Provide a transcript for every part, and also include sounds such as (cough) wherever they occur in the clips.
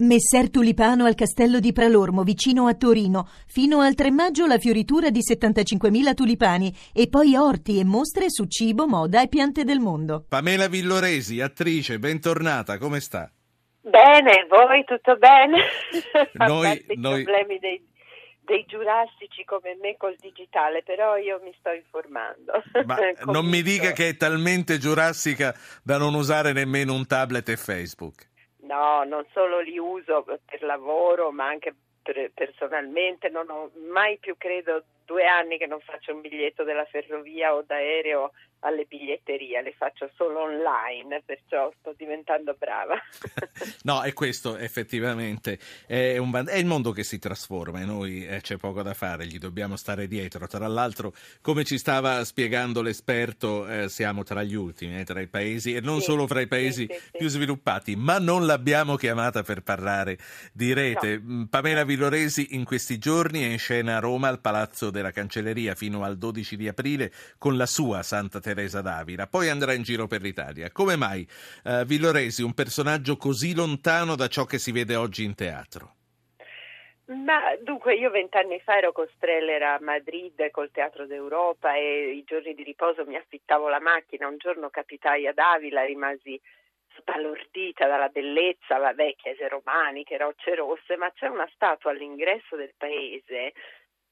Messer Tulipano al castello di Pralormo, vicino a Torino. Fino al 3 maggio la fioritura di 75.000 tulipani e poi orti e mostre su cibo, moda e piante del mondo. Pamela Villoresi, attrice, bentornata, come sta? Bene, voi tutto bene? (laughs) Noi, i noi... problemi dei, dei giurassici come me col digitale, però io mi sto informando. Ma (laughs) non mi dica che è talmente giurassica da non usare nemmeno un tablet e Facebook. No, non solo li uso per lavoro, ma anche per, personalmente. Non ho mai più, credo, due anni che non faccio un biglietto della ferrovia o d'aereo alle biglietterie, le faccio solo online, perciò sto diventando brava. (laughs) no, è questo effettivamente, è, un, è, il mondo che si trasforma e noi eh, c'è poco da fare, gli dobbiamo stare dietro. Tra l'altro, come ci stava spiegando l'esperto, eh, siamo tra gli ultimi, eh, tra i paesi, e non sì, solo fra i paesi sì, sì, più sviluppati, ma non l'abbiamo chiamata per parlare di rete. No. Mm, Pamela Villoresi in questi giorni è in scena a Roma al Palazzo della Cancelleria fino al 12 di aprile con la sua Santa Teresa d'Avila, poi andrà in giro per l'Italia. Come mai uh, Villoresi, un personaggio così lontano da ciò che si vede oggi in teatro? Ma dunque io vent'anni fa ero con Streller a Madrid col Teatro d'Europa e i giorni di riposo mi affittavo la macchina, un giorno capitai ad Avila, rimasi sbalordita dalla bellezza, vabbè, chiese romaniche, rocce rosse, ma c'è una statua all'ingresso del paese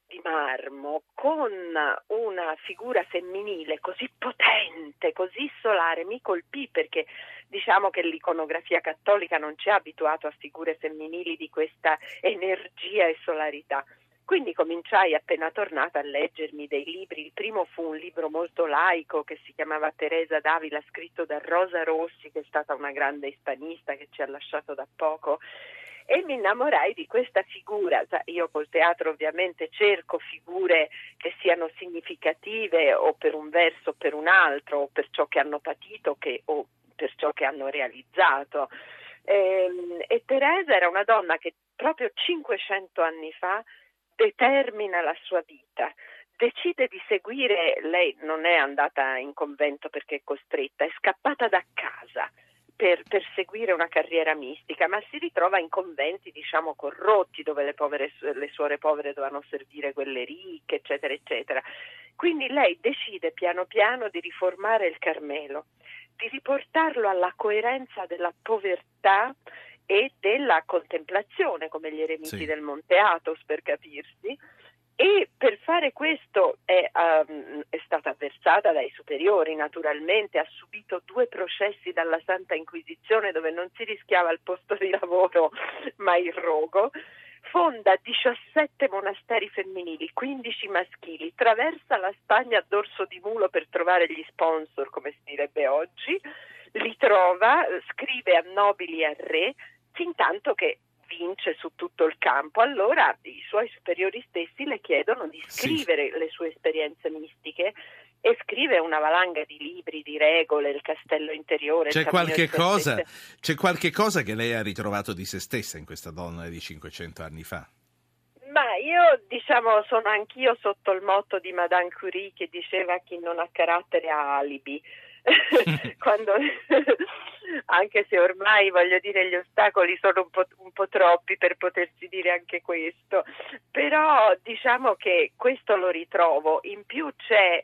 di marmo con una figura femminile così potente, così solare, mi colpì perché diciamo che l'iconografia cattolica non ci ha abituato a figure femminili di questa energia e solarità. Quindi cominciai appena tornata a leggermi dei libri. Il primo fu un libro molto laico che si chiamava Teresa Davila, scritto da Rosa Rossi, che è stata una grande ispanista che ci ha lasciato da poco e mi innamorai di questa figura. Cioè, io col teatro ovviamente cerco figure che siano significative o per un verso o per un altro, o per ciò che hanno patito che, o per ciò che hanno realizzato. E, ehm, e Teresa era una donna che proprio 500 anni fa determina la sua vita decide di seguire, lei non è andata in convento perché è costretta, è scappata da casa per perseguire una carriera mistica, ma si ritrova in conventi, diciamo, corrotti, dove le, povere, le suore povere dovevano servire quelle ricche, eccetera, eccetera. Quindi lei decide piano piano di riformare il Carmelo, di riportarlo alla coerenza della povertà e della contemplazione, come gli eremiti sì. del Monte Athos, per capirsi, e per fare questo è, um, è, stata avversata dai superiori, naturalmente, ha subito due processi dalla Santa Inquisizione dove non si rischiava il posto di lavoro (laughs) ma il rogo. Fonda 17 monasteri femminili, 15 maschili, traversa la Spagna a dorso di mulo per trovare gli sponsor, come si direbbe oggi, li trova, scrive a nobili e a re, fin tanto che vince su tutto il campo, allora i suoi superiori stessi le chiedono di scrivere sì. le sue esperienze mistiche e scrive una valanga di libri, di regole, il castello interiore. C'è qualche, cosa, c'è qualche cosa che lei ha ritrovato di se stessa in questa donna di 500 anni fa? Ma io diciamo sono anch'io sotto il motto di Madame Curie che diceva chi non ha carattere ha alibi. (laughs) Quando anche se ormai voglio dire gli ostacoli sono un po', un po', troppi per potersi dire anche questo, però diciamo che questo lo ritrovo, in più c'è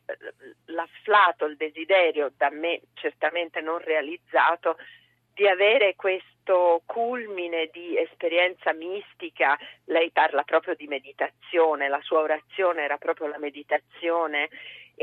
l'afflato, il desiderio da me certamente non realizzato di avere questo culmine di esperienza mistica, lei parla proprio di meditazione, la sua orazione era proprio la meditazione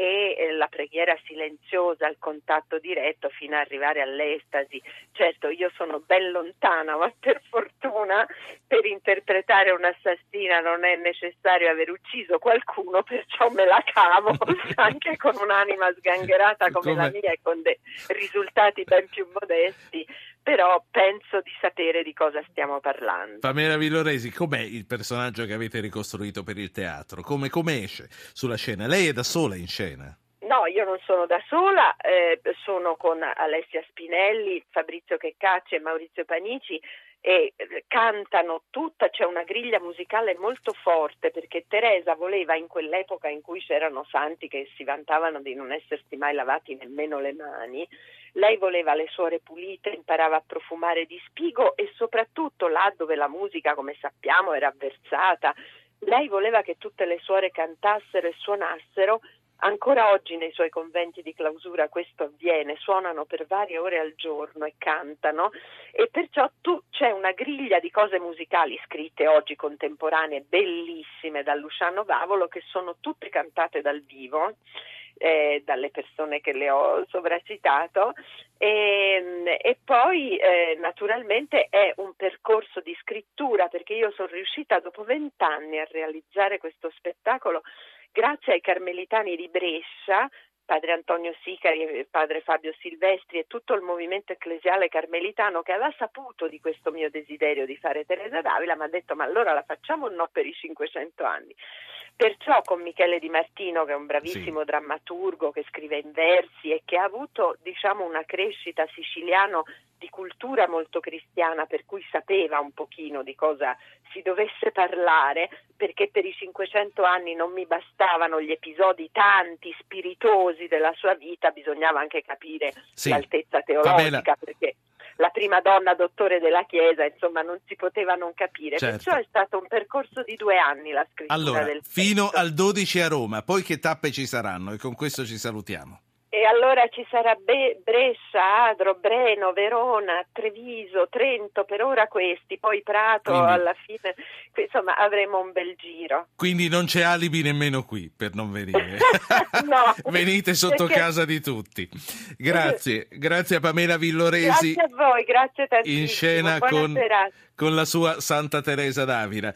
e eh, la preghiera silenziosa, il contatto diretto fino ad arrivare all'estasi. Certo, io sono ben lontana, (laughs) ma per fortuna per interpretare un'assassina non è necessario aver ucciso qualcuno, (laughs) perciò me la cavo (laughs) anche con un'anima sgangherata come, come... la mia e con dei risultati ben più modesti però penso di sapere di cosa stiamo parlando. Pamela Villoresi, com'è il personaggio che avete ricostruito per il teatro? Come, come esce sulla scena? Lei è da sola in scena? No, io non sono da sola, eh, sono con Alessia Spinelli, Fabrizio Checcacci e Maurizio Panici e eh, cantano tutta, c'è una griglia musicale molto forte perché Teresa voleva in quell'epoca in cui c'erano santi che si vantavano di non essersi mai lavati nemmeno le mani, Lei voleva le suore pulite, imparava a profumare di spigo e soprattutto là dove la musica, come sappiamo, era avversata, lei voleva che tutte le suore cantassero e suonassero Ancora oggi nei suoi conventi di clausura questo avviene, suonano per varie ore al giorno e cantano e perciò tu, c'è una griglia di cose musicali scritte oggi contemporanee bellissime da Luciano Vavolo che sono tutte cantate dal vivo eh, dalle persone che le ho sovracitato e, e poi eh, naturalmente è un percorso di scrittura perché io sono riuscita dopo vent'anni a realizzare questo spettacolo grazie ai carmelitani di Brescia, padre Antonio Sicari padre Fabio Silvestri e tutto il movimento ecclesiale carmelitano che aveva saputo di questo mio desiderio di fare Teresa d'Avila, mi ha detto ma allora la facciamo o no per i 500 anni? Perciò con Michele Di Martino, che è un bravissimo sì. drammaturgo che scrive in versi e che ha avuto diciamo, una crescita siciliano di cultura molto cristiana, per cui sapeva un pochino di cosa si dovesse parlare, perché per i 500 anni non mi bastavano gli episodi tanti, spiritosi della sua vita, bisognava anche capire sì. l'altezza teologica, perché la prima donna dottore della Chiesa, insomma non si poteva non capire. Certo. Perciò è stato un percorso di due anni la scrittura allora, del fino al 12 a Roma, poi che tappe ci saranno? E con questo ci salutiamo. E allora ci sarà Be- Brescia, Adro, Breno, Verona, Treviso, Trento, per ora questi, poi Prato Quindi... alla fine, insomma avremo un bel giro. Quindi non c'è alibi nemmeno qui per non venire. (laughs) no, (laughs) Venite sotto perché... casa di tutti. Grazie, grazie a Pamela Villoresi. Grazie a voi, grazie tantissimo. In scena con, con la sua Santa Teresa d'Avila.